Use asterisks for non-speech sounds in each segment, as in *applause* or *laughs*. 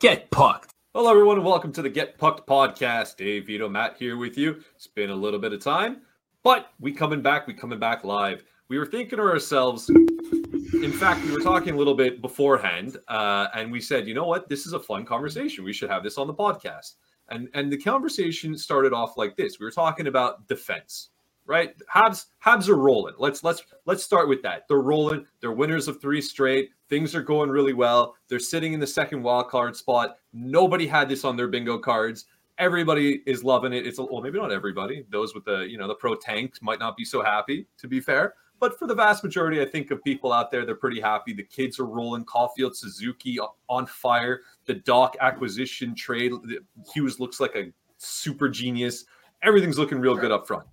Get pucked. Hello, everyone, and welcome to the Get Pucked podcast. Dave Vito, Matt here with you. It's been a little bit of time, but we coming back. We coming back live. We were thinking to ourselves. In fact, we were talking a little bit beforehand, uh, and we said, you know what, this is a fun conversation. We should have this on the podcast. And and the conversation started off like this. We were talking about defense, right? Habs Habs are rolling. Let's let's let's start with that. They're rolling. They're winners of three straight. Things are going really well. They're sitting in the second wild card spot. Nobody had this on their bingo cards. Everybody is loving it. It's a, well, maybe not everybody. Those with the you know the pro tanks might not be so happy. To be fair, but for the vast majority, I think of people out there, they're pretty happy. The kids are rolling. Caufield, Suzuki on fire. The Dach acquisition trade. Hughes looks like a super genius. Everything's looking real good up front.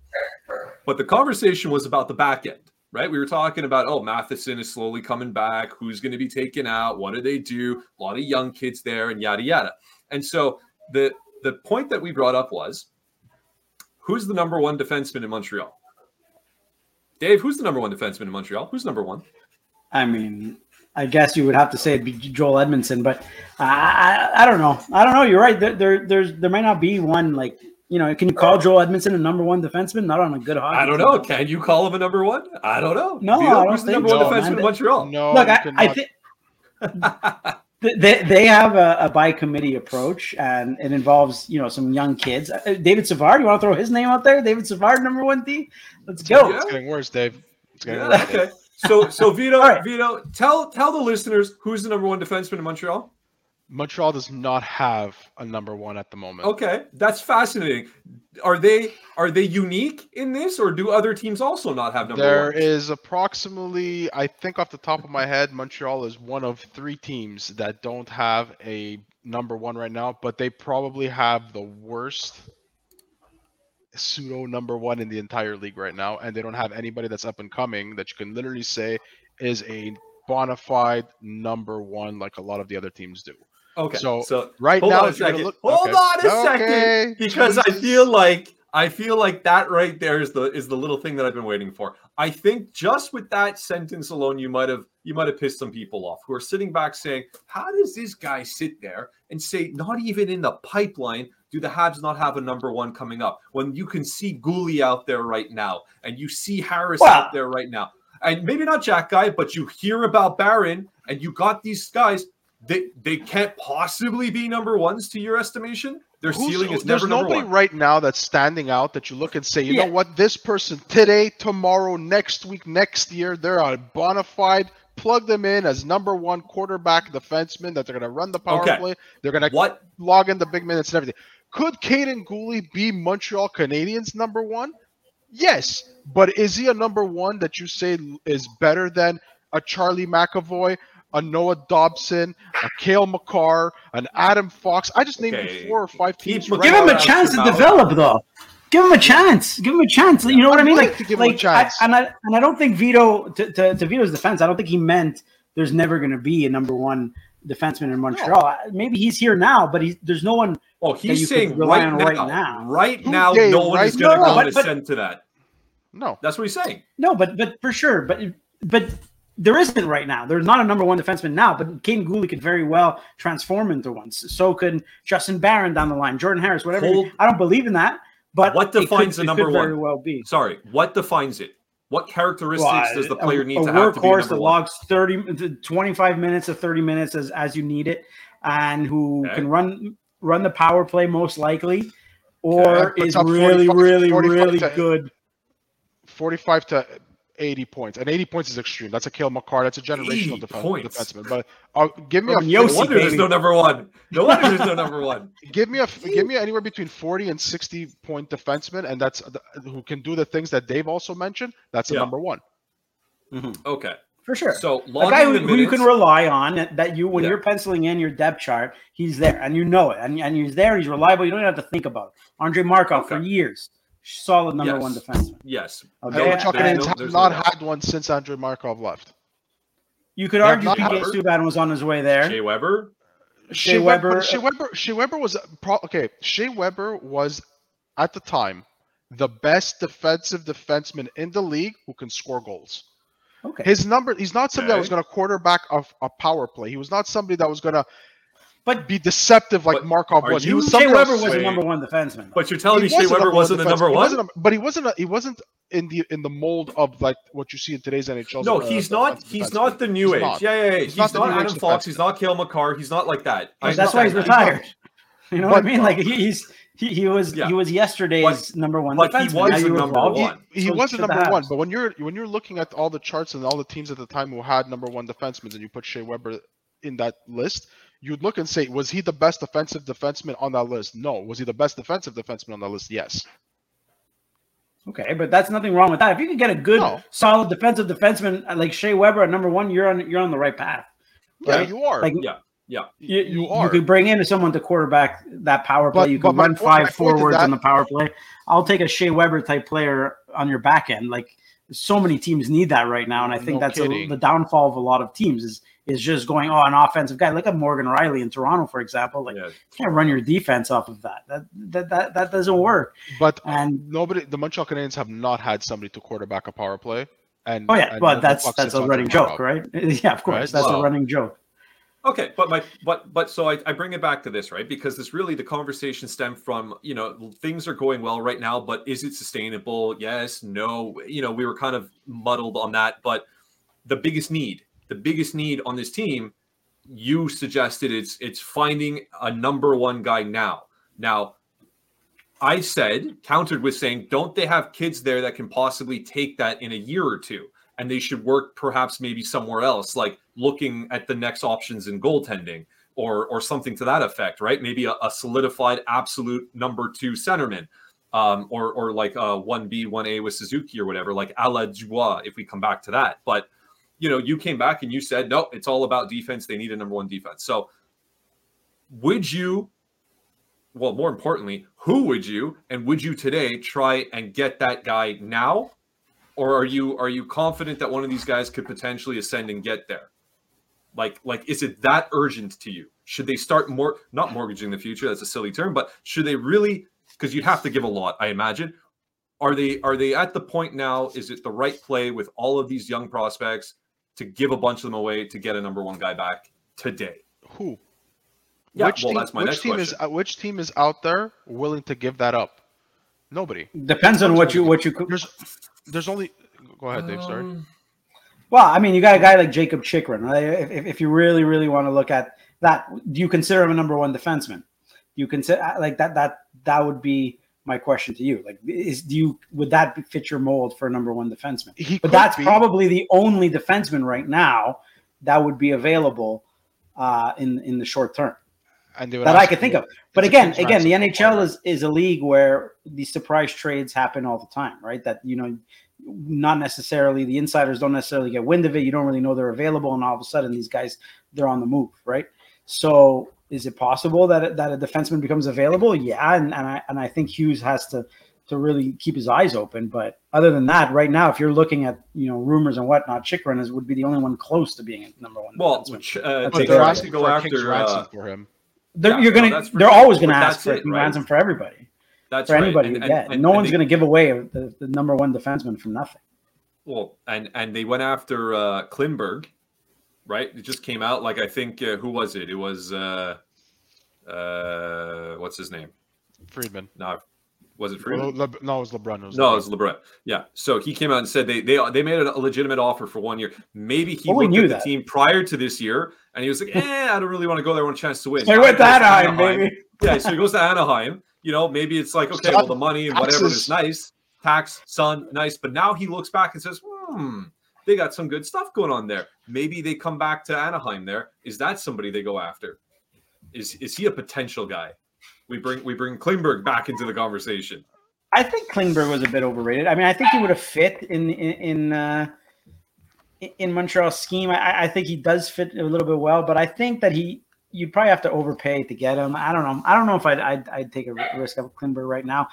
But the conversation was about the back end right? We were talking about, oh, Matheson is slowly coming back. Who's going to be taken out? What do they do? A lot of young kids there, and yada yada. And so the the point that we brought up was, who's the number one defenseman in Montreal? Dave, who's the number one defenseman in Montreal? Who's number one? I mean, I guess you would have to say it'd be Joel Edmundson, but I, I, I don't know. I don't know. You're right. There, there, there's, there might not be one like you know, can you call Joel Edmundson a number one defenseman? Not on a good hockey. I don't know. Can you call him a number one? I don't know. No, I don't who's the number so, one defenseman in Montreal? No, Look, I, I think they, they have a, a by committee approach, and it involves you know some young kids. Uh, David Savard, you want to throw his name out there? David Savard, number one D. Let's go. Yeah. It's getting worse, Dave. It's getting Yeah, worse. okay. So, so Vito, *laughs* All right. Vito, tell tell the listeners who's the number one defenseman in Montreal. Montreal does not have a number one at the moment. Okay, that's fascinating. Are they are they unique in this, or do other teams also not have number There one? is approximately, I think off the top of my head, Montreal is one of three teams that don't have a number one right now, but they probably have the worst pseudo number one in the entire league right now, and they don't have anybody that's up and coming that you can literally say is a bona fide number one like a lot of the other teams do. Okay, So, so Right hold now, on a if you're gonna second. look- hold okay. on a second, Okay, because I feel like I feel like that right there is the is the little thing that I've been waiting for. I think just with that sentence alone, you might have you might have pissed some people off who are sitting back saying, "How does this guy sit there and say not even in the pipeline do the Habs not have a number one coming up when you can see Guhle out there right now and you see Harris Well- out there right now, and maybe not Jack Guy, but you hear about Barron and you got these guys." They, they can't possibly be number ones to your estimation. Their Who's- ceiling is there's never number nobody right now that's standing out that you look and say, you Yeah. know what, this person today, tomorrow, next week, next year, they're a bona fide. Plug them in as number one quarterback defenseman that they're going to run the power Okay. play. They're going to What log in the big minutes and everything. Could Kaiden Guhle be Montreal Canadiens number one? Yes, but is he a number one that you say is better than a Charlie McAvoy, a Noah Dobson, a Cale Makar, an Adam Fox? I just named Okay. you four or five Keep teams. looking Give him a chance to develop, though. Give him a chance. Give him a chance. You know what I I'd mean? like Like, to give him a chance. I, and I and I don't think Vito to, to, to Vito's defense. I don't think he meant there's never going to be a number one defenseman in Montreal. Maybe he's here now, but he's, there's no one. Oh, that he's you could saying rely right on now, right right now. now, Okay, no one right is going to now. go No, and to that. No. That's what he's saying. No, but but for sure, but but there isn't right now. There's not a number one defenseman now, but Kaiden Guhle could very well transform into one. So could Justin Barron down the line, Jordan Harris, whatever. Hold- I don't believe in that, but What it could- defines the number one? Very well be. Sorry, what defines it? What characteristics Well, does the player a, need a to have to be workhorse number that one? logs 30 to 25 minutes to 30 minutes as, as you need it and who Okay. can run run the power play most likely or Puts is really 45 really 45 really to- good 45 to 80 points. And 80 points is extreme. That's a Cale Makar. That's a generational defen- points. defenseman. But uh, give me a Urban No Yossi, wonder there's no number one. No wonder there's no number one. *laughs* give me a give me anywhere between 40 and 60 point defenseman, and that's the, who can do the things that Dave also mentioned. That's a Yeah. number one. Okay, for sure so a guy who, the who you can rely on that- that you when Yeah. you're penciling in your depth chart he's there and you know it and, and he's there he's reliable you don't even have to think about it andre markov for years solid number Yes. one defenseman yes, Okay. The Yeah, Montreal there's have not no had one since Andrei Markov left. you could They argue not PK Subban was on his way there Shea Weber. Shea Shea Weber- Weber, Shea uh, Weber, Shea Weber was pro- okay. Shea Weber was at the time the best defensive defenseman in the league who can score goals. okay His number, he's not somebody that was going to quarterback a, a power play. He was not somebody that was going to But be deceptive like But Markov are was. He you- was Shea Weber was a Wait. number one defenseman. though. But you're telling me He Shea Weber wasn't the number one? wasn't a- but he wasn't. A, he wasn't in the in the mold of like what you see in today's NHL. No, uh, he's not. He's defenseman. not the new He's age. not. Yeah, yeah, yeah. He's, He's not not, the Adam age Fox. He's not Cale Makar. He's not like that. I that's why he's retired. You know what I mean? Like he- he's he, he was Yeah. he was yesterday's number one but he was the number evolve, one. He, he so was should a the number one, but when you're when you're looking at all the charts and all the teams at the time who had number one defensemen, and you put Shea Weber in that list, you'd look and say, was he the best defensive defenseman on that list? No. Was he the best defensive defenseman on that list? Yes. Okay, but that's nothing wrong with that. If you can get a good, No. solid defensive defenseman uh, like Shea Weber at number one, you're on you're on the right path. Yeah, you are. Like Yeah, yeah. you, you you, could bring in someone to quarterback that power play. But- you but can run five forwards that- on the power play. I'll take a Shea Weber type player on your back end. Like so many teams need that right now, and I think No that's a, the downfall of a lot of teams is is just going oh an offensive guy. Look at Morgan Rielly in Toronto, for example. Like yeah. you can't run your defense off of that. That that that, that doesn't work. But And nobody, the Montreal Canadiens have not had somebody to quarterback a power play. And oh yeah, and but that's that's a running joke, right? *laughs* Yeah, of course, Right? that's Well- a running joke. Okay, but my but but so I, I bring it back to this, right? Because this really the conversation stemmed from, you know, things are going well right now, but is it sustainable? Yes, no. You know, we were kind of muddled on that, but the biggest need, the biggest need on this team, you suggested it's it's finding a number one guy now. Now, I said, countered with saying, don't they have kids there that can possibly take that in a year or two? And they should work perhaps maybe somewhere else, like looking at the next options in goaltending or or something to that effect, right? Maybe a, a solidified absolute number two centerman. Um, or or like a one B, one A with Suzuki or whatever, like a la Dubois, if we come back to that. But you know, you came back and you said, no, it's all about defense. They need a number one defense. So would you well, more importantly, who would you and would you today try and get that guy now? Or are you are you confident that one of these guys could potentially ascend and get there? Like like is it that urgent to you? Should they start more not mortgaging the future, that's a silly term, but should they really because you'd have to give a lot, I imagine. Are they are they at the point now? Is it the right play with all of these young prospects to give a bunch of them away to get a number one guy back today? Who? Yeah, which well, team, that's my which next team is question. uh, which team is out there willing to give that up? Nobody. Depends on what you what you could. There's there's only go ahead, Dave. Sorry. Um, Well, I mean, you got a guy like Jakob Chychrun. Right? If, if, if you really, really want to look at that, do you consider him a number one defenseman? Do you consider like that? That that would be my question to you. Like, is do you would that fit your mold for a number one defenseman? He But that's be. probably the only defenseman right now that would be available uh, in in the short term and they would that I could think of. But again, again, the NHL Poirier. is is a league where these surprise trades happen all the time, right? That you know, not necessarily the insiders don't necessarily get wind of it. You don't really know they're available, and all of a sudden these guys they're on the move, right? So is it possible that that a defenseman becomes available? Yeah, and, and I and I think Hughes has to to really keep his eyes open. But other than that, right now, if you're looking at you know rumors and whatnot, Chychrun is would be the only one close to being a number one. well, defenseman. ch- uh, That's But a they they're asking to go for after. Uh, for him. They're, yeah, you're gonna that's for they're sure. always gonna But ask for it, a right? ransom for everybody. that's for right. anybody And- to and- get. and- no and one's they- going to give away the, the number one defenseman for nothing. Well, and and they went after uh Klingberg, right? It just came out like I think uh, who was it? It was uh uh what's his name? Friedman. No, was it Well, Freeman? Le- no, it was LeBrun. It was No, LeBrun. it was LeBrun. Yeah. So he came out and said they they they made a legitimate offer for one year. Maybe he Well, we looked knew at the team prior to this year and he was like, *laughs* eh, I don't really want to go there. I want a chance to win. So he went to Anaheim, Anaheim. baby. Yeah, so he goes to Anaheim. You know, maybe it's like, okay, well, the money and whatever is nice. Tax, son, nice. But now he looks back and says, hmm, they got some good stuff going on there. Maybe they come back to Anaheim there. Is that somebody they go after? Is is he a potential guy? We bring we bring Klingberg back into the conversation. I think Klingberg was a bit overrated. I mean, I think he would have fit in in in, uh, in Montreal's scheme. I, I think he does fit a little bit well, but I think that he you'd probably have to overpay to get him. I don't know. I don't know if I'd I'd, I'd take a risk of Klingberg right now.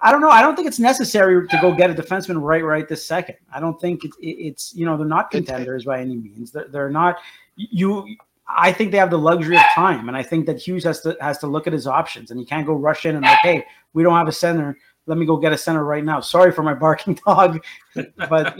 I don't know. I don't think it's necessary to go get a defenseman right right this second. I don't think it's it's you know they're not contenders by any means. They're, they're not you. I think they have the luxury of time, and I think that Hughes has to has to look at his options, and he can't go rush in and like, hey, we don't have a center. Let me go get a center right now. Sorry for my barking *laughs* dog, but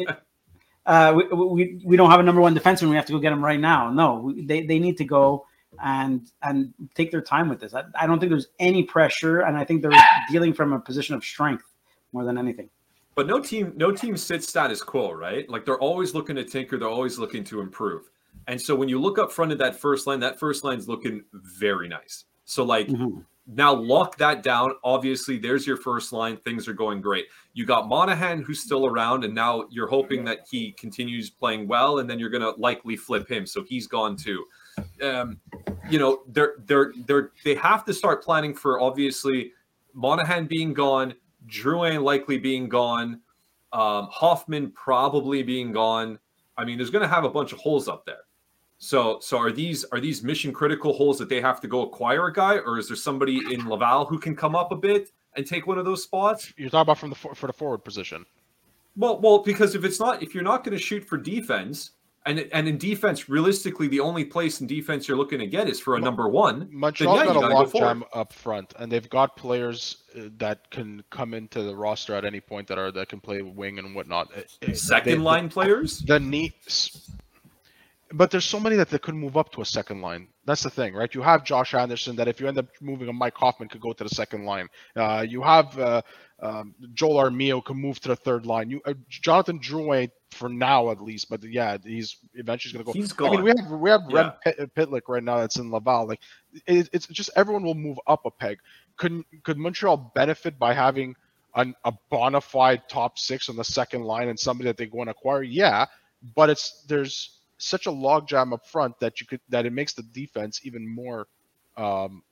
uh, we, we we don't have a number one defenseman. We have to go get him right now. No, they they need to go and and take their time with this. I, I don't think there's any pressure, and I think they're dealing from a position of strength more than anything. But no team, no team sits status quo, right? Like they're always looking to tinker, they're always looking to improve. And so when you look up front of that first line, that first line's looking very nice. So like Mm-hmm. now lock that down. Obviously, there's your first line. Things are going great. You got Monahan who's still around, and now you're hoping that he continues playing well, and then you're gonna likely flip him. So he's gone too. Um, you know, they're they're they're they have to start planning for obviously Monahan being gone, Drouin likely being gone, um, Hoffman probably being gone. I mean, there's gonna have a bunch of holes up there. So, so are these are these mission critical holes that they have to go acquire a guy, or is there somebody in Laval who can come up a bit and take one of those spots? You're talking about from the for, for the forward position. Well, well, because if it's not, if you're not going to shoot for defense, and and in defense, realistically, the only place in defense you're looking to get is for a number one. Montreal's yeah, got a gotta go log up front, and they've got players uh, that can come into the roster at any point that are that can play wing and whatnot. Second they- line players. the need but there's so many that they could move up to a second line that's the thing right you have josh anderson that if you end up moving a mike hoffman could go to the second line uh, you have uh, um, joel armia can move to the third line you uh, jonathan drouin for now at least but yeah he's eventually going to go He's I mean, we have we have Yeah. Pit- Pitlick right now that's in Laval. Like, it, it's just everyone will move up a peg. Could could Montreal benefit by having an, a bona fide top six on the second line and somebody that they go and acquire? Yeah, but it's there's such a logjam up front that you could that it makes the defense even more, um,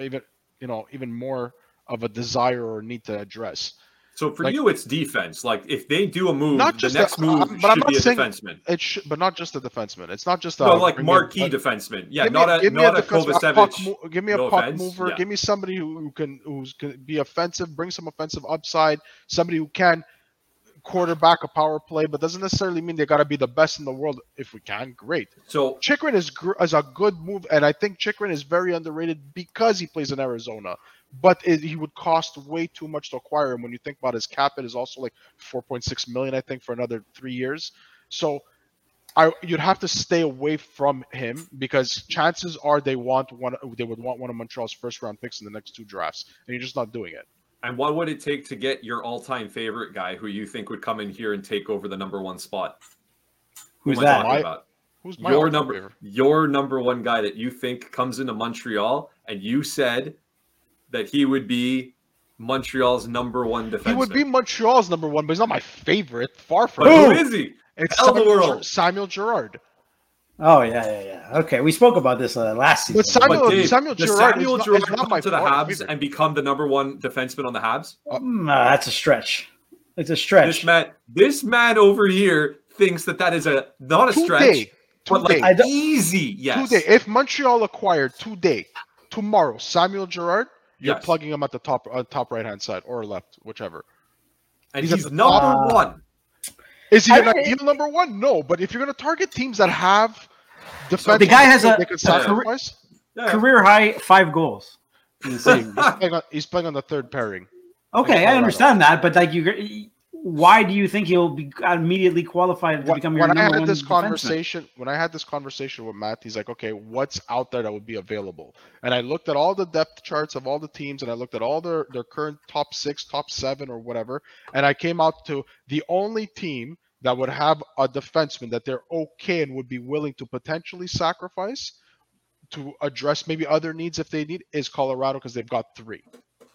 even you know even more of a desire or need to address. So for like- you, it's defense. Like if they do a move, Not the just next the- move I'm- but I'm should not be a saying- defenseman. It should, but not just a defenseman. It's not just a No, like marquee a- defenseman. Yeah, not a give me not a a Kovacevic. mo- give me a no puck offense, mover. yeah. Give me somebody who, who can who's can be offensive, bring some offensive upside. Somebody who can quarterback a power play, but doesn't necessarily mean they got to be the best in the world. If we can, great. So Chychrun is gr- is a good move, and I think Chychrun is very underrated because he plays in Arizona. But it, he would cost way too much to acquire him when you think about his cap. It is also like 4.6 million, I think, for another three years. So I you'd have to stay away from him because chances are they want one. They would want one of Montreal's first round picks in the next two drafts, and you're just not doing it. And what would it take to get your all-time favorite guy who you think would come in here and take over the number one spot? Who Who's am I that? talking My- about? Who's my Your number, favorite? your number one guy that you think comes into Montreal, and you said that he would be Montreal's number one defenseman. He would be Montreal's number one, but he's not my favorite. Far from But who it. is he? It's Tell Samuel. Ger- Samuel Girard. Oh yeah, yeah, yeah. Okay, we spoke about this uh, last season. But Samuel- But Dave, Samuel does Girard Samuel is not- Girard is not come my to the favorite. Habs and become the number one defenseman on the Habs? Mm, uh, that's a stretch. It's a stretch. This man, this man over here thinks that that is a not a stretch, Today, but like today, I easy. Yes. today. If Montreal acquired today, tomorrow, Samuel Girard, you're Yes. plugging him at the top, uh, top right hand side or left, whichever. and he's he's, number top. one. Is he I an ideal number one? No, but if you're going to target teams that have defense, the guy has a- a sacrifice. Yeah. Career high five goals. in the. *laughs* He's playing, on, he's playing on the third pairing. okay, I understand that, but like you, why do you think he'll be immediately qualified to When, become your when I number had one this defenseman? conversation, when I had this conversation with Matt, he's like, "Okay, what's out there that would be available?" And I looked at all the depth charts of all the teams, and I looked at all their their current top six, top seven, or whatever, and I came out to the only team that would have a defenseman that they're okay and would be willing to potentially sacrifice to address maybe other needs if they need is Colorado because they've got three.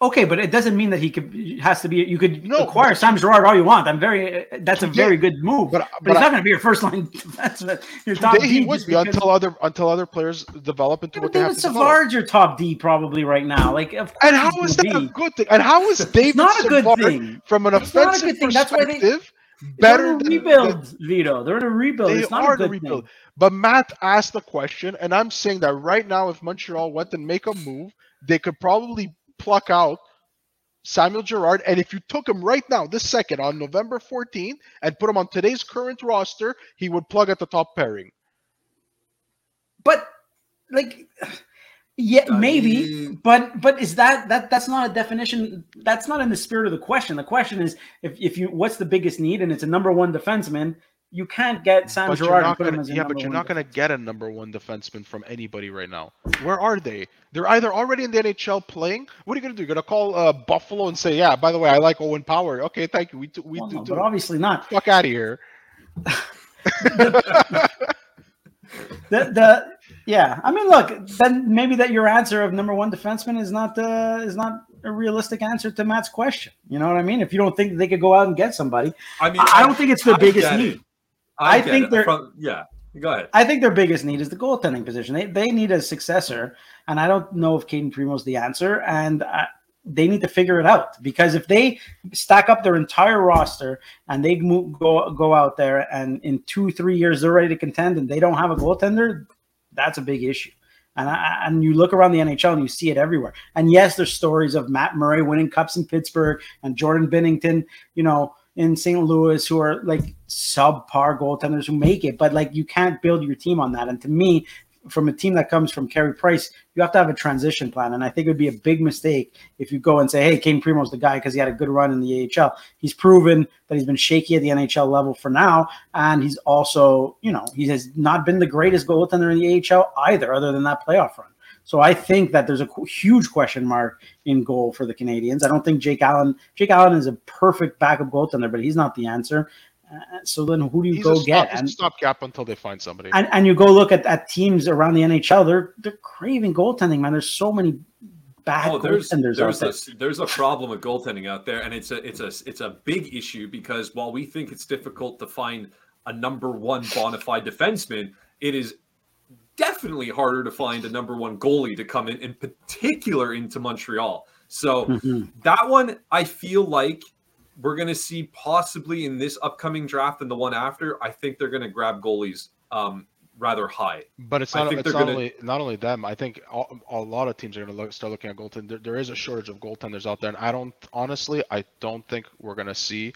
Okay, but it doesn't mean that he could has to be. You could No, acquire Sam Girard all you want. I'm very. That's a very good move. but- But, but he's I- not going to be your first line *laughs* defenseman. Uh, your top Today he would be until other until other players develop into Yeah, what they have David to develop. Savard's your top D probably right now. Like, of And how is that a good thing? And how is *laughs* David not a good Savard, thing. from an It's not a offensive good thing. That's why they- perspective They're better than rebuild, Vito. They're in a rebuild. They it's not are a a good rebuild. thing. But Matt asked the question, and I'm saying that right now, if Montreal went and make a move, they could probably pluck out Samuel Girard. And if you took him right now, this second, on November 14th, and put him on today's current roster, he would plug at the top pairing. But like, yeah, I maybe. mean- But but is that that that's not a definition? That's not in the spirit of the question. The question is if if you what's the biggest need, and it's a number one defenseman. You can't get Sam But you're Girard and not put him gonna, yeah, but you're not going to get a number one defenseman from anybody right now. Where are they? They're either already in the NHL playing. What are you going to do? You're going to call uh, Buffalo and say, "Yeah, by the way, I like Owen Power." Okay, thank you. We do, we Well, do no, too. but obviously not. *laughs* Fuck out of here. *laughs* The the yeah, I mean, look, then maybe that your answer of number one defenseman is not uh, is not a realistic answer to Matt's question. You know what I mean? If you don't think that they could go out and get somebody, I mean, I I don't think it's the I biggest need. it. I, I think they're- From, yeah. Go ahead. I think their biggest need is the goaltending position. They they need a successor, and I don't know if Cayden Primeau's the answer. And uh, they need to figure it out because if they stack up their entire roster and they move, go go out there and in two three years they're ready to contend and they don't have a goaltender, that's a big issue. And I, and you look around the NHL and you see it everywhere. And yes, there's stories of Matt Murray winning cups in Pittsburgh and Jordan Binnington, you know, in St. Louis who are like subpar goaltenders who make it, but like you can't build your team on that. And to me, from a team that comes from Carey Price, you have to have a transition plan. And I think it would be a big mistake if you go and say, hey, Kane Primo's the guy because he had a good run in the AHL. He's proven that he's been shaky at the NHL level for now. And he's also, you know, he has not been the greatest goaltender in the AHL either, other than that playoff run. So I think that there's a huge question mark in goal for the Canadiens. I don't think Jake Allen. Jake Allen is a perfect backup goaltender, but he's not the answer. Uh, so then, who do you He's, go a, stop, get? he's a And, stopgap until they find somebody. and and you go look at, at teams around the NHL. They're they're craving goaltending, man. There's so many bad Oh, there's goaltenders out there's there. a there's a problem with goaltending out there, and it's a it's a it's a big issue because while we think it's difficult to find a number one bona fide defenseman, it is definitely harder to find a number one goalie to come in, in particular into Montreal. So Mhm. that one, I feel like we're going to see possibly in this upcoming draft and the one after. I think they're going to grab goalies um, rather high. But it's I not. think It's they're not gonna- only not only them. I think all, a lot of teams are going to look, start looking at goaltenders. There, there is a shortage of goaltenders out there, and I don't honestly. I don't think we're going to see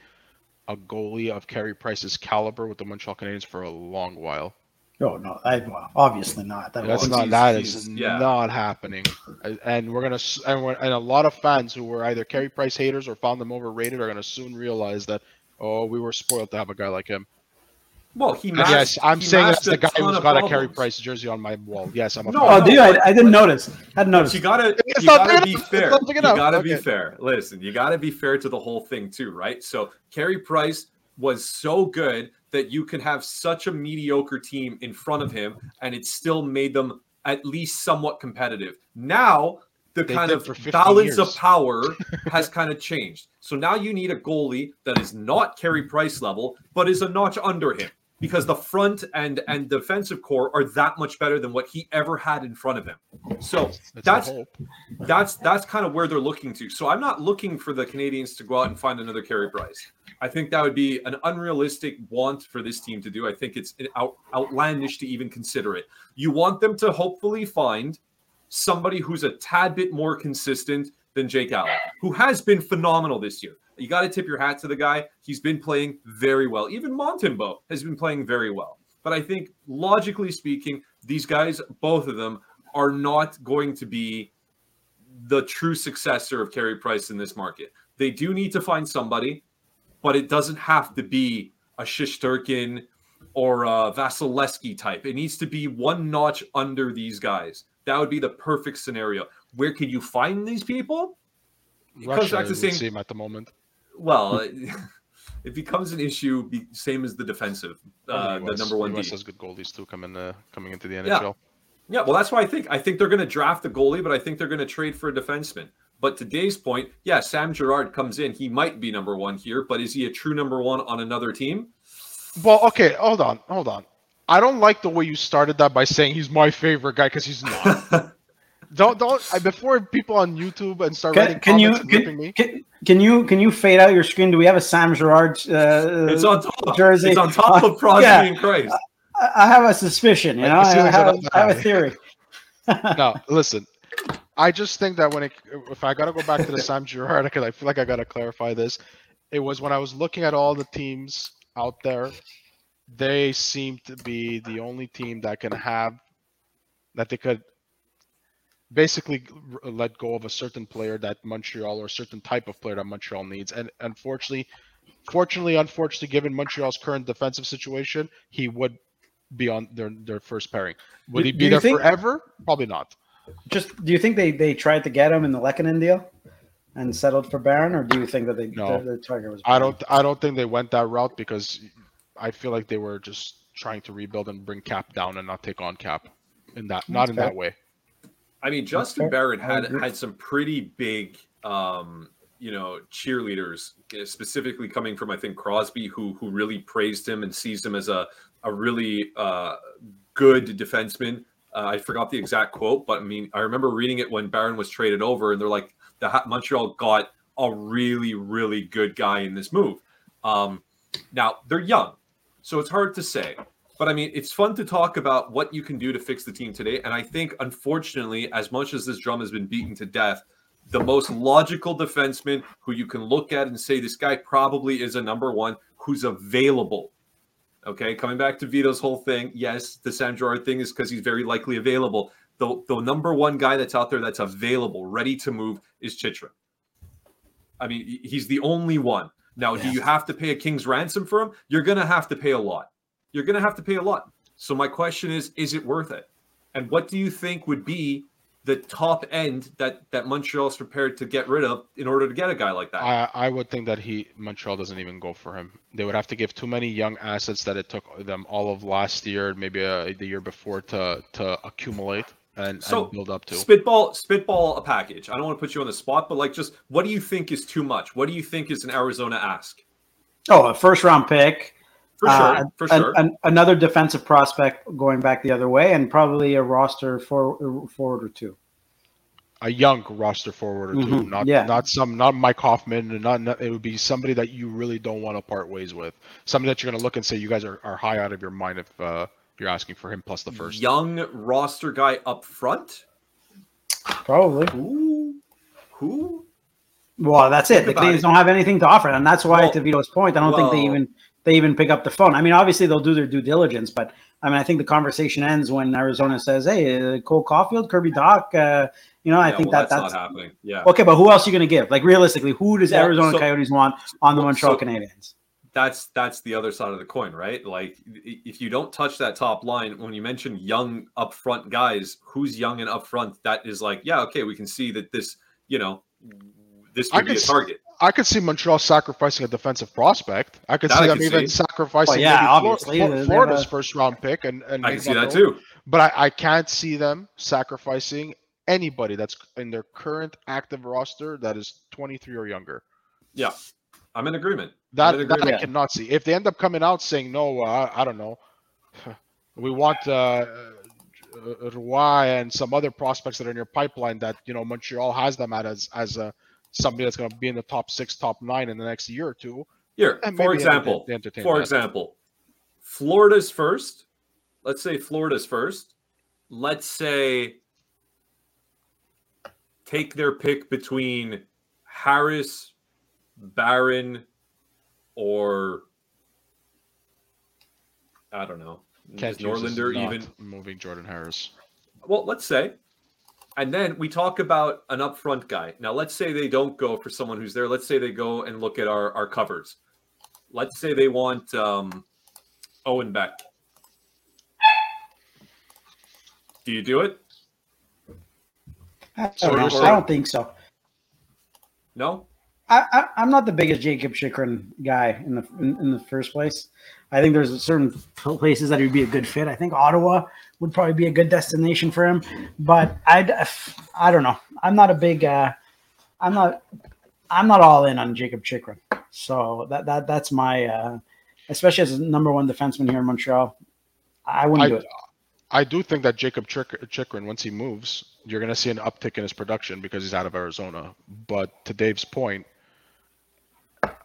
a goalie of Carey Price's caliber with the Montreal Canadiens for a long while. Oh no, I, well, obviously not. That That's not. he's- That he's- is yeah. not happening. And- And we're gonna. And, we're, and a lot of fans who were either Carey Price haters or found them overrated are gonna soon realize that. Oh, we were spoiled to have a guy like him. Well, he And masked, yes, I'm he saying that's the guy who's of got a Carey. Price jersey on my wall. Yes, I'm a. No, fan. oh, no, dude, I, I didn't notice. I Hadn't But noticed. you gotta, It's you gotta be enough. Fair. You gotta be fair. Listen, you gotta be fair to the whole thing too, right? So Carey Price was so good that you can have such a mediocre team in front of him, and it still made them at least somewhat competitive. Now the They kind of for 50 balance of power *laughs* has kind of changed. So now you need a goalie that is not Carey Price level, but is a notch under him. Because the front and and defensive core are that much better than what he ever had in front of him. So that's that's that's kind of where they're looking to. So I'm not looking for the Canadiens to go out and find another Carey Price. I think that would be an unrealistic want for this team to do. I think it's out, outlandish to even consider it. You want them to hopefully find somebody who's a tad bit more consistent than Jake Allen, who has been phenomenal this year. You got to tip your hat to the guy. He's been playing very well. Even Montembeault has been playing very well. But I think logically speaking, these guys, both of them, are not going to be the true successor of Carey Price in this market. They do need to find somebody, but it doesn't have to be a Shesterkin or a Vasilevskiy type. It needs to be one notch under these guys. That would be the perfect scenario. Where can you find these people? It comes Russia back to saying, seem at the moment. well, *laughs* *laughs* it becomes an issue, be, same as the defensive, uh, the US number one D. US has good goalies too coming uh, coming into the NHL. Yeah. Yeah, well, that's why I think I think they're going to draft a goalie, but I think they're going to trade for a defenseman. But to Dave's point, yeah, Sam Girard comes in. He might be number one here, but is he a true number one on another team? Well, okay, hold on, hold on. I don't like the way you started that by saying he's my favorite guy because he's not. *laughs* don't don't I, before people on YouTube and start Can, writing can you comments ripping can, me. can, can you can you fade out your screen? Do we have a Sam Girard? Uh, it's on top. of Jersey. It's on top of Crosby Yeah. and Christ. I- I have a suspicion. You know, the I, have, I have a theory. *laughs* no, listen. I just think that when it, if I gotta go back to the Sam Girard, because I feel like I gotta clarify this. It was when I was looking at all the teams out there, they seem to be the only team that can have that they could basically let go of a certain player that Montreal or a certain type of player that Montreal needs. And unfortunately, Fortunately, unfortunately, given Montreal's current defensive situation, he would be on their their first pairing. Would Do- he be there think- forever? Probably not. Just do you think they they tried to get him in the Lehkonen deal and settled for Barron, or do you think that they No. the, the target was? I don't. I don't think they went that route because I feel like they were just trying to rebuild and bring Cap down and not take on Cap. In that, not in fair. that way. I mean, Justin fair. Barrett I had had some pretty big, um, you know, cheerleaders, uh, specifically coming from I think Crosby, who who really praised him and sees him as a a really uh, good defenseman. Uh, I forgot the exact quote, but I mean, I remember reading it when Barron was traded over, and they're like, the Montreal got a really really good guy in this move. Um, now they're young, so it's hard to say. But I mean, it's fun to talk about what you can do to fix the team today. And I think, unfortunately, as much as this drum has been beaten to death, the most logical defenseman who you can look at and say this guy probably is a number one who's available. Okay, coming back to Vito's whole thing, yes, the Sam Girard thing is because he's very likely available. The, the number one guy that's out there that's available, ready to move, is Chychrun. I mean, he's the only one. Now, do you have to pay a king's ransom for him? You're going to have to pay a lot. You're going to have to pay a lot. So, my question is is it worth it? And what do you think would be the top end that, that Montreal's prepared to get rid of in order to get a guy like that? I, I would think that he Montreal doesn't even go for him. They would have to give too many young assets that it took them all of last year, maybe uh, the year before to to accumulate and, So, and build up to. Spitball, spitball a package. I don't want to put you on the spot, but like, just what do you think is too much? What do you think is an Arizona ask? Oh, a first round pick. For sure, uh, for sure. an- another defensive prospect going back the other way, and probably a roster for, forward or two. a young roster forward or 2 Mhm, not yeah. not some not Mike Hoffman, and not, not it would be somebody that you really don't want to part ways with. Somebody that you're going to look and say you guys are, are high out of your mind if uh, you're asking for him plus the first. Young roster guy up front. Probably. Who? Who? Well, that's it. Think The about Canadians it. don't have anything to offer, and that's why, Well- to Vito's point, I don't think they even they even pick up the phone. I mean, obviously they'll do their due diligence, but I mean, I think the conversation ends when Arizona says, "Hey, uh, Cole Caufield, Kirby Dach." Uh, you know, I Yeah, think well, that that's, that's not happening. Yeah, okay. But who else are you going to give? Like realistically, who does Well, Arizona so- Coyotes want on the Montreal so- Canadiens? that's that's the other side of the coin, right? Like, if you don't touch that top line, when you mention young upfront guys, who's young and upfront? That is like, yeah, okay, we can see that this, you know, this I could be could a s- target. I could see Montreal sacrificing a defensive prospect. I could That see I them could even see. sacrificing Well, yeah, maybe obviously, Flor- they- they Florida's a- first round pick, and, and I can see that Montreal- too. But I, I can't see them sacrificing anybody that's in their current active roster that is 23 or younger. Yeah, I'm in agreement. That, in that I agreement. cannot see. If they end up coming out saying no, uh, I don't know, we want uh, uh, Roy and some other prospects that are in your pipeline that you know Montreal has them at as as a somebody that's going to be in the top six, top nine in the next year or two. Here, And for example, for that. example, Florida's first. Let's say Florida's first. Let's say take their pick between Harris, Barron, or I don't know. Kent Is Hughes is Norlinder not even moving Jordan Harris. well, let's say. And then we talk about an upfront guy. Now, let's say they don't go for someone who's there. Let's say they go and look at our, our covers. Let's say they want um, Owen Beck. Do you do it? I don't, know. I don't think so. No? I, I, I'm not the biggest Jakob Chychrun guy in the in, in the first place. I think there's certain places that he would be a good fit. I think Ottawa would probably be a good destination for him, but I I don't know. I'm not a big uh, I'm not I'm not all in on Jakob Chychrun. So that that that's my uh, especially as a number one defenseman here in Montreal. I wouldn't I, do it. I do think that Jakob Chychrun, once he moves, you're going to see an uptick in his production because he's out of Arizona. But to Dave's point,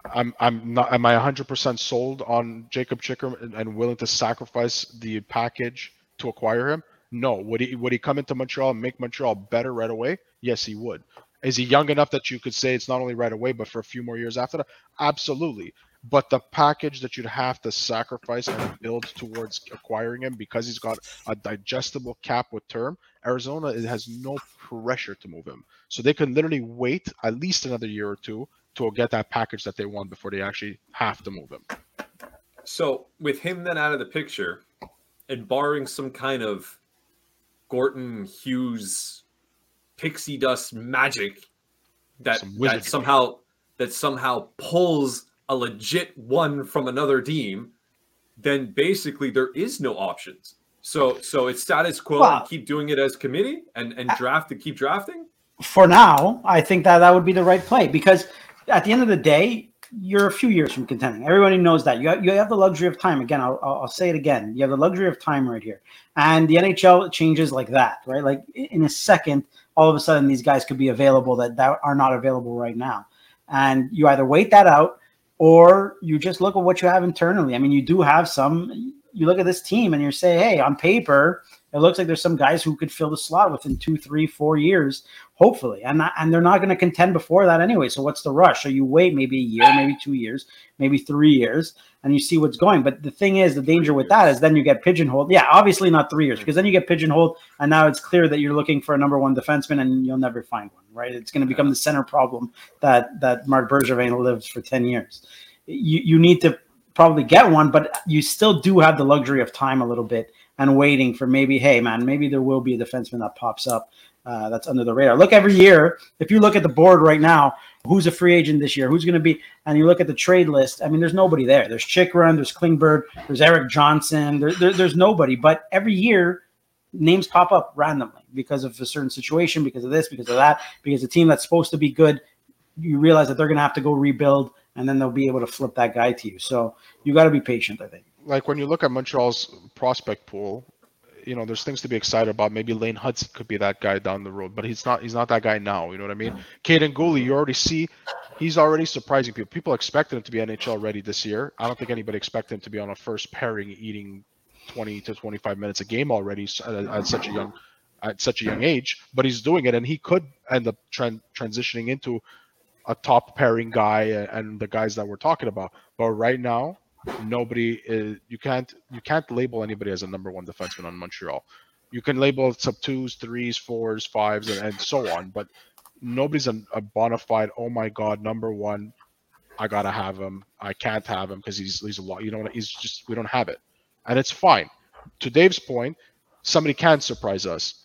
I'm I'm not am I 100% sold on Jakob Chychrun and, and willing to sacrifice the package to acquire him? No. Would he would he come into Montreal and make Montreal better right away? Yes, he would. Is he young enough that you could say it's not only right away, but for a few more years after that? Absolutely. But the package that you'd have to sacrifice and build towards acquiring him because he's got a digestible cap with term, Arizona has no pressure to move him. So they can literally wait at least another year or two, to get that package that they want before they actually have to move him. So with him then out of the picture, and barring some kind of Gorton Hughes pixie dust magic that, Some that somehow that somehow pulls a legit one from another team, then basically there is no options. So so it's status quo Well- and keep doing it as committee and and draft and keep drafting. for now, I think that that would be the right play because at the end of the day, you're a few years from contending. Everybody knows that. You have, you have the luxury of time. Again, I'll, I'll say it again. You have the luxury of time right here. And the NHL changes like that, right? Like in a second, all of a sudden these guys could be available that, that are not available right now. And you either wait that out or you just look at what you have internally. I mean, you do have some, you look at this team and you say, hey, on paper, it looks like there's some guys who could fill the slot within two, three, four years, hopefully. And and they're not going to contend before that anyway. So what's the rush? So you wait maybe a year, maybe two years, maybe three years, and you see what's going. But the thing is, the danger with that is then you get pigeonholed. Yeah, obviously not three years because then you get pigeonholed, and now it's clear that you're looking for a number one defenseman, and you'll never find one. Right? It's going to become the center problem that that Marc Bergevin lives for ten years. You you need to probably get one, but you still do have the luxury of time a little bit and waiting for maybe, hey man, maybe there will be a defenseman that pops up uh, that's under the radar. Look every year. If you look at the board right now, who's a free agent this year? Who's going to be? And you look at the trade list. I mean, there's nobody there. There's Chychrun, there's Klingberg, there's Eric Johnson. There, there, there's nobody. But every year, names pop up randomly because of a certain situation, because of this, because of that, because the team that's supposed to be good, you realize that they're going to have to go rebuild, and then they'll be able to flip that guy to you. So you got to be patient. I think. Like when you look at Montreal's prospect pool, you know, there's things to be excited about. Maybe Lane Hutson could be that guy down the road, but he's not. He's not that guy now. You know what I mean? Kaiden Guhle, you already see, he's already surprising people. People expected him to be NHL ready this year. I don't think anybody expected him to be on a first pairing, eating 20 to 25 minutes a game already at, at such a young, at such a young age. But he's doing it, and he could end up tran- transitioning into a top pairing guy and, and the guys that we're talking about. But right now, nobody is you can't you can't label anybody as a number one defenseman on Montreal. You can label sub twos, threes, fours, fives, and, and so on, but nobody's a, a bona fide. Oh my god, number one. I gotta have him. I can't have him because he's he's a lot. You know, what he's just we don't have it, and it's fine. To Dave's point, somebody can surprise us.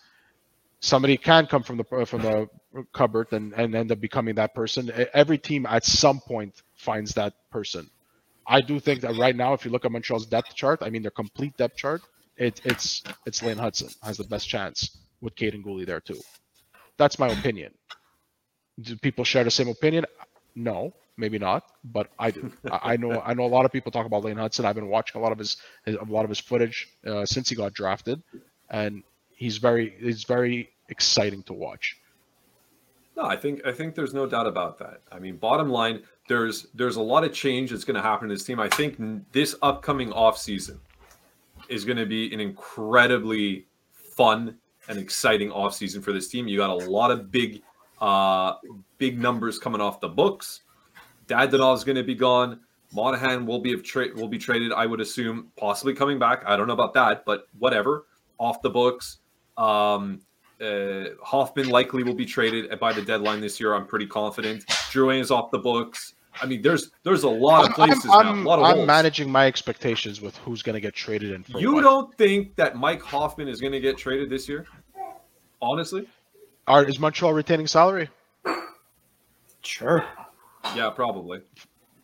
Somebody can come from the from the cupboard and, and end up becoming that person. Every team at some point finds that person. I do think that right now, if you look at Montreal's depth chart, I mean their complete depth chart, it, it's it's Lane Hutson has the best chance with Kaiden Guhle there too. That's my opinion. Do people share the same opinion? No, maybe not, but I do. I, I know I know a lot of people talk about Lane Hutson. I've been watching a lot of his, his a lot of his footage uh, since he got drafted, and he's very he's very exciting to watch. No, I think I think there's no doubt about that. I mean, bottom line, there's there's a lot of change that's going to happen to this team. I think this upcoming off season is going to be an incredibly fun and exciting off season for this team. You got a lot of big uh big numbers coming off the books. Dadonov is going to be gone. Monahan will be of tra- will be traded, I would assume, possibly coming back. I don't know about that, but whatever. Off the books. Um, uh, Hoffman likely will be traded by the deadline this year. I'm pretty confident. Drouin is off the books. I mean, there's there's a lot of places I'm. I'm, A lot of I'm holes. managing my expectations with who's going to get traded in. You what. don't think that Mike Hoffman is going to get traded this year? Honestly, Are, is Montreal retaining salary? Sure. yeah, probably.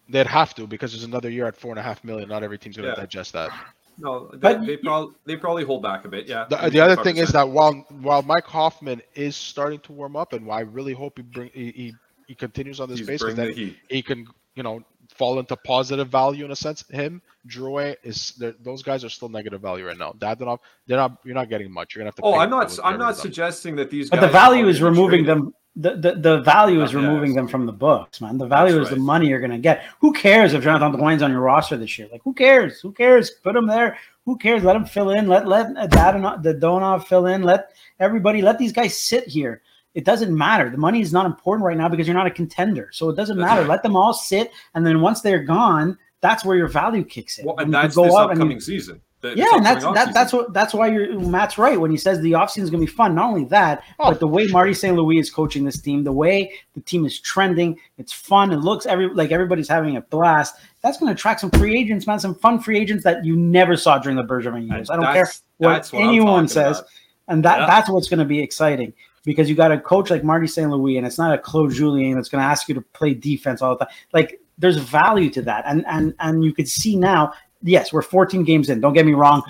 They'd have to because there's another year at four and a half million. Not every team's going to Yeah. digest that. No, they, But they y- probably they probably hold back a bit. Yeah. The, the other thing is that while while Mike Hoffman is starting to warm up, and I really hope he bring he he, he continues on this he's pace, 'cause bringing then he can you know fall into positive value in a sense. Him, Drouin is those guys are still negative value right now. Dadonov, they're not. You're not getting much. You're gonna have to. Oh, pay I'm not. I'm not them. suggesting that these. But the value is removing traded. them. The, the, the value is removing them from the books, man. The value That's is the money you're going to get. Who cares if Jonathan Drouin's on your roster this year? Like, who cares? Who cares? Put him there. Who cares? Let him fill in. Let let Dadonov fill in. Let everybody. Let these guys sit here. It doesn't matter. The money is not important right now because you're not a contender. So it doesn't That's matter. right. Let them all sit, and then once they're gone, that's where your value kicks in. Well, And and that's this and you- upcoming season. The- this Yeah, and that's that, that's what that's why you're Matt's right when he says the offseason is going to be fun. Not only that, Oh, but the way Marty St. Louis is coaching this team, the way the team is trending, it's fun. It looks every like everybody's having a blast. That's going to attract some free agents, man. Some fun free agents that you never saw during the Bergevin years. I don't care what what anyone says, about. and that Yeah. that's what's going to be exciting because you got a coach like Marty St. Louis, and it's not a Claude Julien that's going to ask you to play defense all the time. Like there's value to that, and and and you could see now. Yes, we're 14 games in. Don't get me wrong.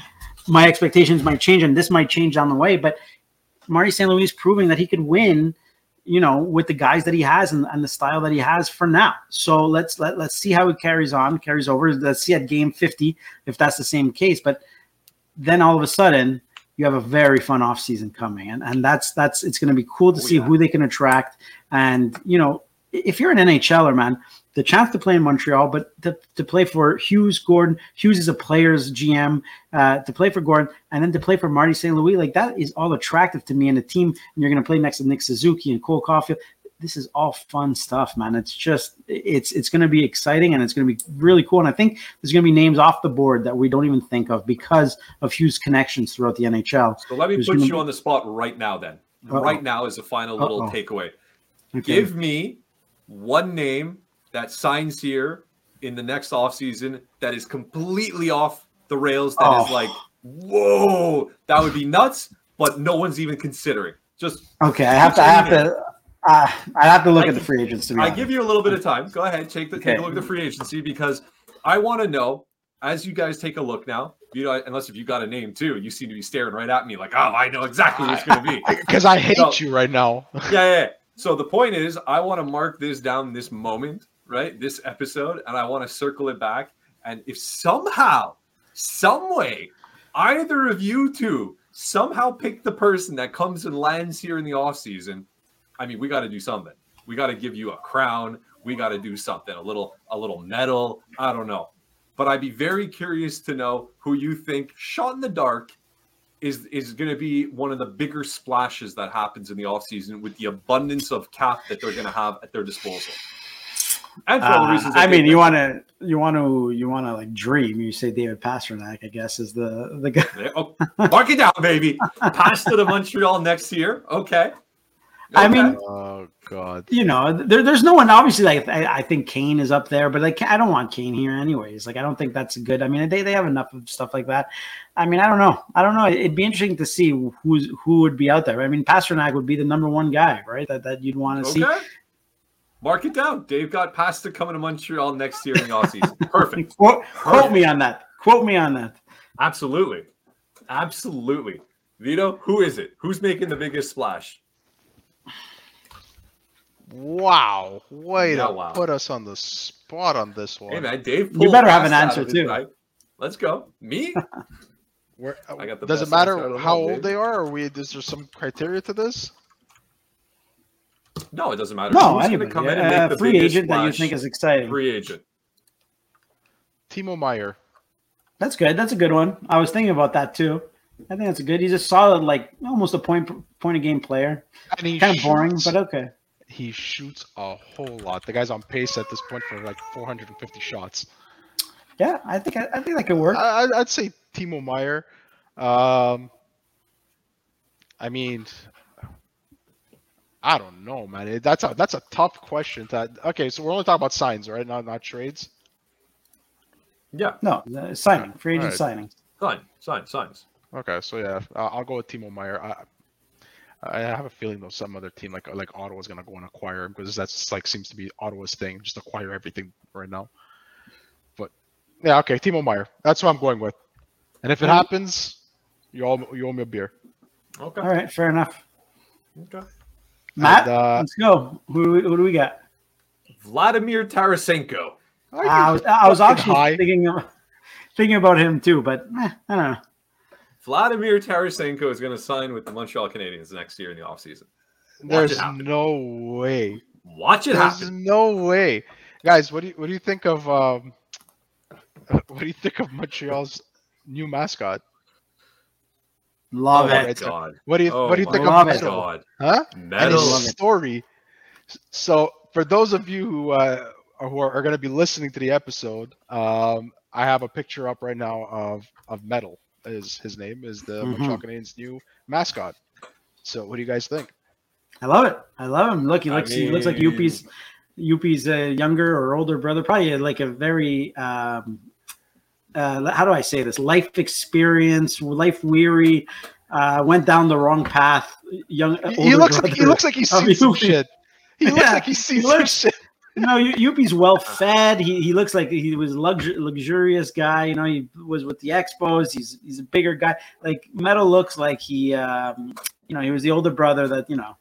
My expectations might change, and this might change down the way. But Marty St. Louis is proving that he could win, you know, with the guys that he has and, and the style that he has for now. So let's let let's see how it carries on, carries over. Let's see at game 50 if that's the same case. But then all of a sudden, you have a very fun off season coming, and and that's that's it's going to be cool to Oh, see yeah. who they can attract. And you know, if you're an NHLer, man, the chance to play in Montreal, but to, to play for Hughes Gorton, Hughes is a player's GM, uh, to play for Gorton, and then to play for Marty St. Louis, like that is all attractive to me. And the team, and you're going to play next to Nick Suzuki and Cole Caufield. This is all fun stuff, man. It's just it's it's going to be exciting and it's going to be really cool. And I think there's going to be names off the board that we don't even think of because of Hughes' connections throughout the NHL. So let me There's put you be- on the spot right now. Then, Uh-oh. right now is a final little Uh-oh. takeaway. Okay. Give me one name that signs here in the next offseason that is completely off the rails. That is Oh. like, whoa, that would be nuts, but no one's even considering. Just Okay, I have to. I have to. Uh, I have to look I at the free agents to be I honest. give you a little bit of time. Go ahead, take the take a look at the free agency because I want to know as you guys take a look now. You know, unless if you got a name too, you seem to be staring right at me like, oh, I know exactly what it's going to be. *laughs* Because I hate No. you right now. *laughs* yeah, yeah. yeah. So the point is, I want to mark this down this moment, right? This episode, and I want to circle it back. And if somehow, some way, either of you two somehow pick the person that comes and lands here in the off season, I mean, we got to do something. We got to give you a crown. We got to do something, a little, a little medal. I don't know, but I'd be very curious to know who you think shot in the dark is is going to be one of the bigger splashes that happens in the offseason with the abundance of cap that they're going to have at their disposal. And for all the Uh, reasons I mean, you want to, you want to, you want to like dream. You say David Pastrnak, I guess, is the the guy. Yeah, Oh, mark it down, baby. Pass to the Montreal next year. Okay. I Okay. mean, Oh God. You know, there, there's no one. Obviously, like I, I think Kane is up there, but like I don't want Kane here anyways. Like I don't think that's good. I mean, they, they have enough of stuff like that. I mean, I don't know. I don't know. It'd be interesting to see who's who would be out there. I mean, Pasternak would be the number one guy, right? That that you'd want to see. Okay. Mark it down. Dave got Pasta coming to Montreal next year in the offseason. *laughs* Perfect. Quote, quote me on that. Quote me on that. Absolutely. Absolutely. Vito, who is it? Who's making the biggest splash? Wow. Way Yeah, to wow. put us on the spot on this one. Hey man, Dave. You better have an answer, too. bag. Let's go. Me? *laughs* Where, I got the does it best answer. Matter how old babe. they are, or we? Is there some criteria to this? No, it doesn't matter. No, Who's gonna anybody. come in and A make the free biggest agent that you think is exciting. free agent. Timo Meier. That's good. That's a good one. I was thinking about that too. I think that's a good. He's a solid, like almost a point point a game player. And he Kind of boring, but okay. he shoots a whole lot. The guy's on pace at this point for like 450 shots. Yeah, I think I, I think that could work. I, I'd- I'd say Timo Meier. Um, I mean, I don't know, man. That's a that's a tough question. To, okay, so we're only talking about signs, right? Not not trades. Yeah, No, the signing, free agent Alright. signing. sign, sign, signs. Okay, so yeah, uh, I'll go with Timo Meier. I, I have a feeling though some other team like like Ottawa's gonna go and acquire him because that's like seems to be Ottawa's thing, just acquire everything right now. But yeah, okay, Timo Meier. That's what I'm going with. And if it Mhm. happens, you all you owe me a beer. Okay. All right, fair enough. Okay. Matt, And, uh, let's go. Who, who do we got? Vladimir Tarasenko. I was, I was actually high. thinking of, thinking about him too, but eh, I don't know. Vladimir Tarasenko is going to sign with the Montreal Canadiens next year in the offseason. There's no way. Watch it There's happen. no way, guys. What do you what do you think of um? *laughs* What do you think of Montreal's new mascot? Love oh it. god. What do you Oh what do you think love of it. Metal? god. Huh? Metal. love story. So for those of you who uh, who are, are going to be listening to the episode, um, I have a picture up right now of of Metal is his name is the. Montreal Canadiens' new mascot. So what do you guys think? I love it. I love him. Look, he I looks he looks like mean- Youppi's Youppi's uh, younger or older brother. Probably like a very um, uh, how do I say this? Life experience, life weary. Uh, went down the wrong path. Young. He, he older looks like he looks like he's of seen some Youppi. shit. He looks Yeah, like he's seen he some shit. No, Yu- Youppi's well *laughs* fed. He, he looks like he was luxur- luxurious guy. You know, he was with the Expos. He's he's a bigger guy. Like Metal looks like he, um, you know, he was the older brother that you know.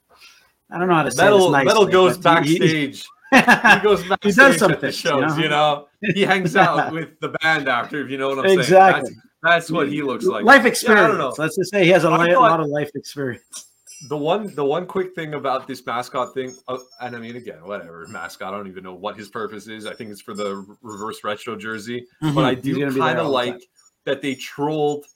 I don't know how to say Metal this nicely, Metal goes but he- he- backstage. He goes *laughs* backstage does some at the things, shows. you You know? know, he hangs *laughs* out with the band after. If you know what I'm saying. Exactly. That's, that's what he looks like. life Yeah, I experience. don't know. Let's just say he has a li- lot of life experience. the one the one quick thing about this mascot thing uh, and i mean again whatever mascot i don't even know what his purpose is i think it's for the reverse retro jersey but i. Do gonna be there kind of like that they trolled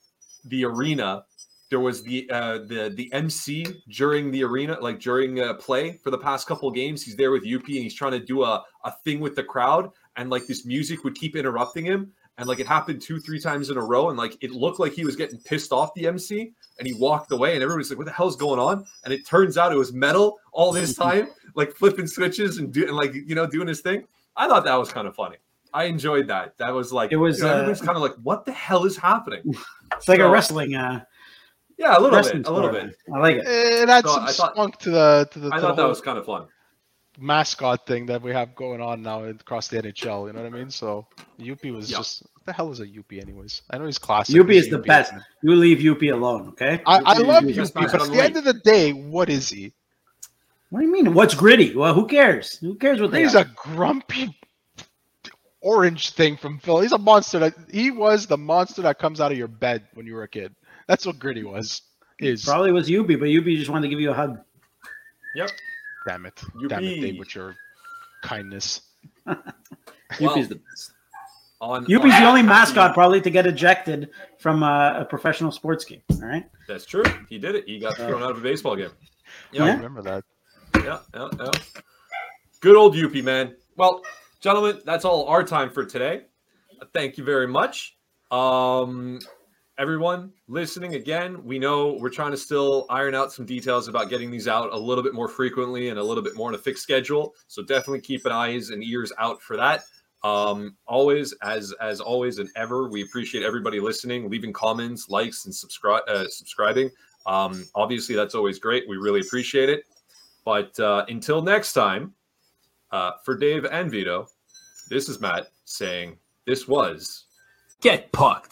the arena there was the uh the the mc during the arena like during uh, play for the past couple games. He's there with up and he's trying to do a, a thing with the crowd. And like this music would keep interrupting him. And like it happened two three times in a row. And like it looked like he was getting pissed off the mc and he walked away. And everybody's like what the hell's going on? And it turns out it was metal all this *laughs* time like flipping switches and doing like you know doing his thing. I thought that was kind of funny. I enjoyed that. That was like It was, you know, uh, everybody's kind of like what the hell is happening? *laughs* It's like a wrestling, uh, yeah a little bit a little bit I like it. Eh, it adds So some I thought- spunk to the to the, i to thought the that was kind of fun mascot thing that we have going on now across the NHL. You know what I mean? So Youppi was Yeah. just what the hell is a Youppi anyways? I know he's classic. Youppi he's is the Youppi, best. You leave Youppi alone, okay? I, I love is just but at gonna the end of the day, what is he? What do you mean? What's gritty? Well, who cares? Who cares what they He's a grumpy orange thing from Phil. He's a monster that he was the monster that comes out of your bed when you were a kid. That's what Gritty was. Is Probably was Youppi, but Youppi just wanted to give you a hug. yep damn it, damn it, Dave, with your kindness. *laughs* Youppi's the best. on Youppi's on- the only mascot *laughs* probably to get ejected from a, a professional sports game. All right. that's true he did it he got thrown out of a baseball game I Yeah. remember that. yeah, yeah, yeah. Good old Youppi, man. Well, gentlemen, that's all our time for today. Uh, Thank you very much. Um, everyone listening again, we know we're trying to still iron out some details about getting these out a little bit more frequently and a little bit more on a fixed schedule. So definitely keep an eyes and ears out for that. Um, always, as as always and ever, we appreciate everybody listening, leaving comments, likes, and subscribe uh, subscribing. Um, obviously, that's always great. We really appreciate it. But uh, until next time, uh, for Dave and Vito, this is Matt saying this was Get Pucked.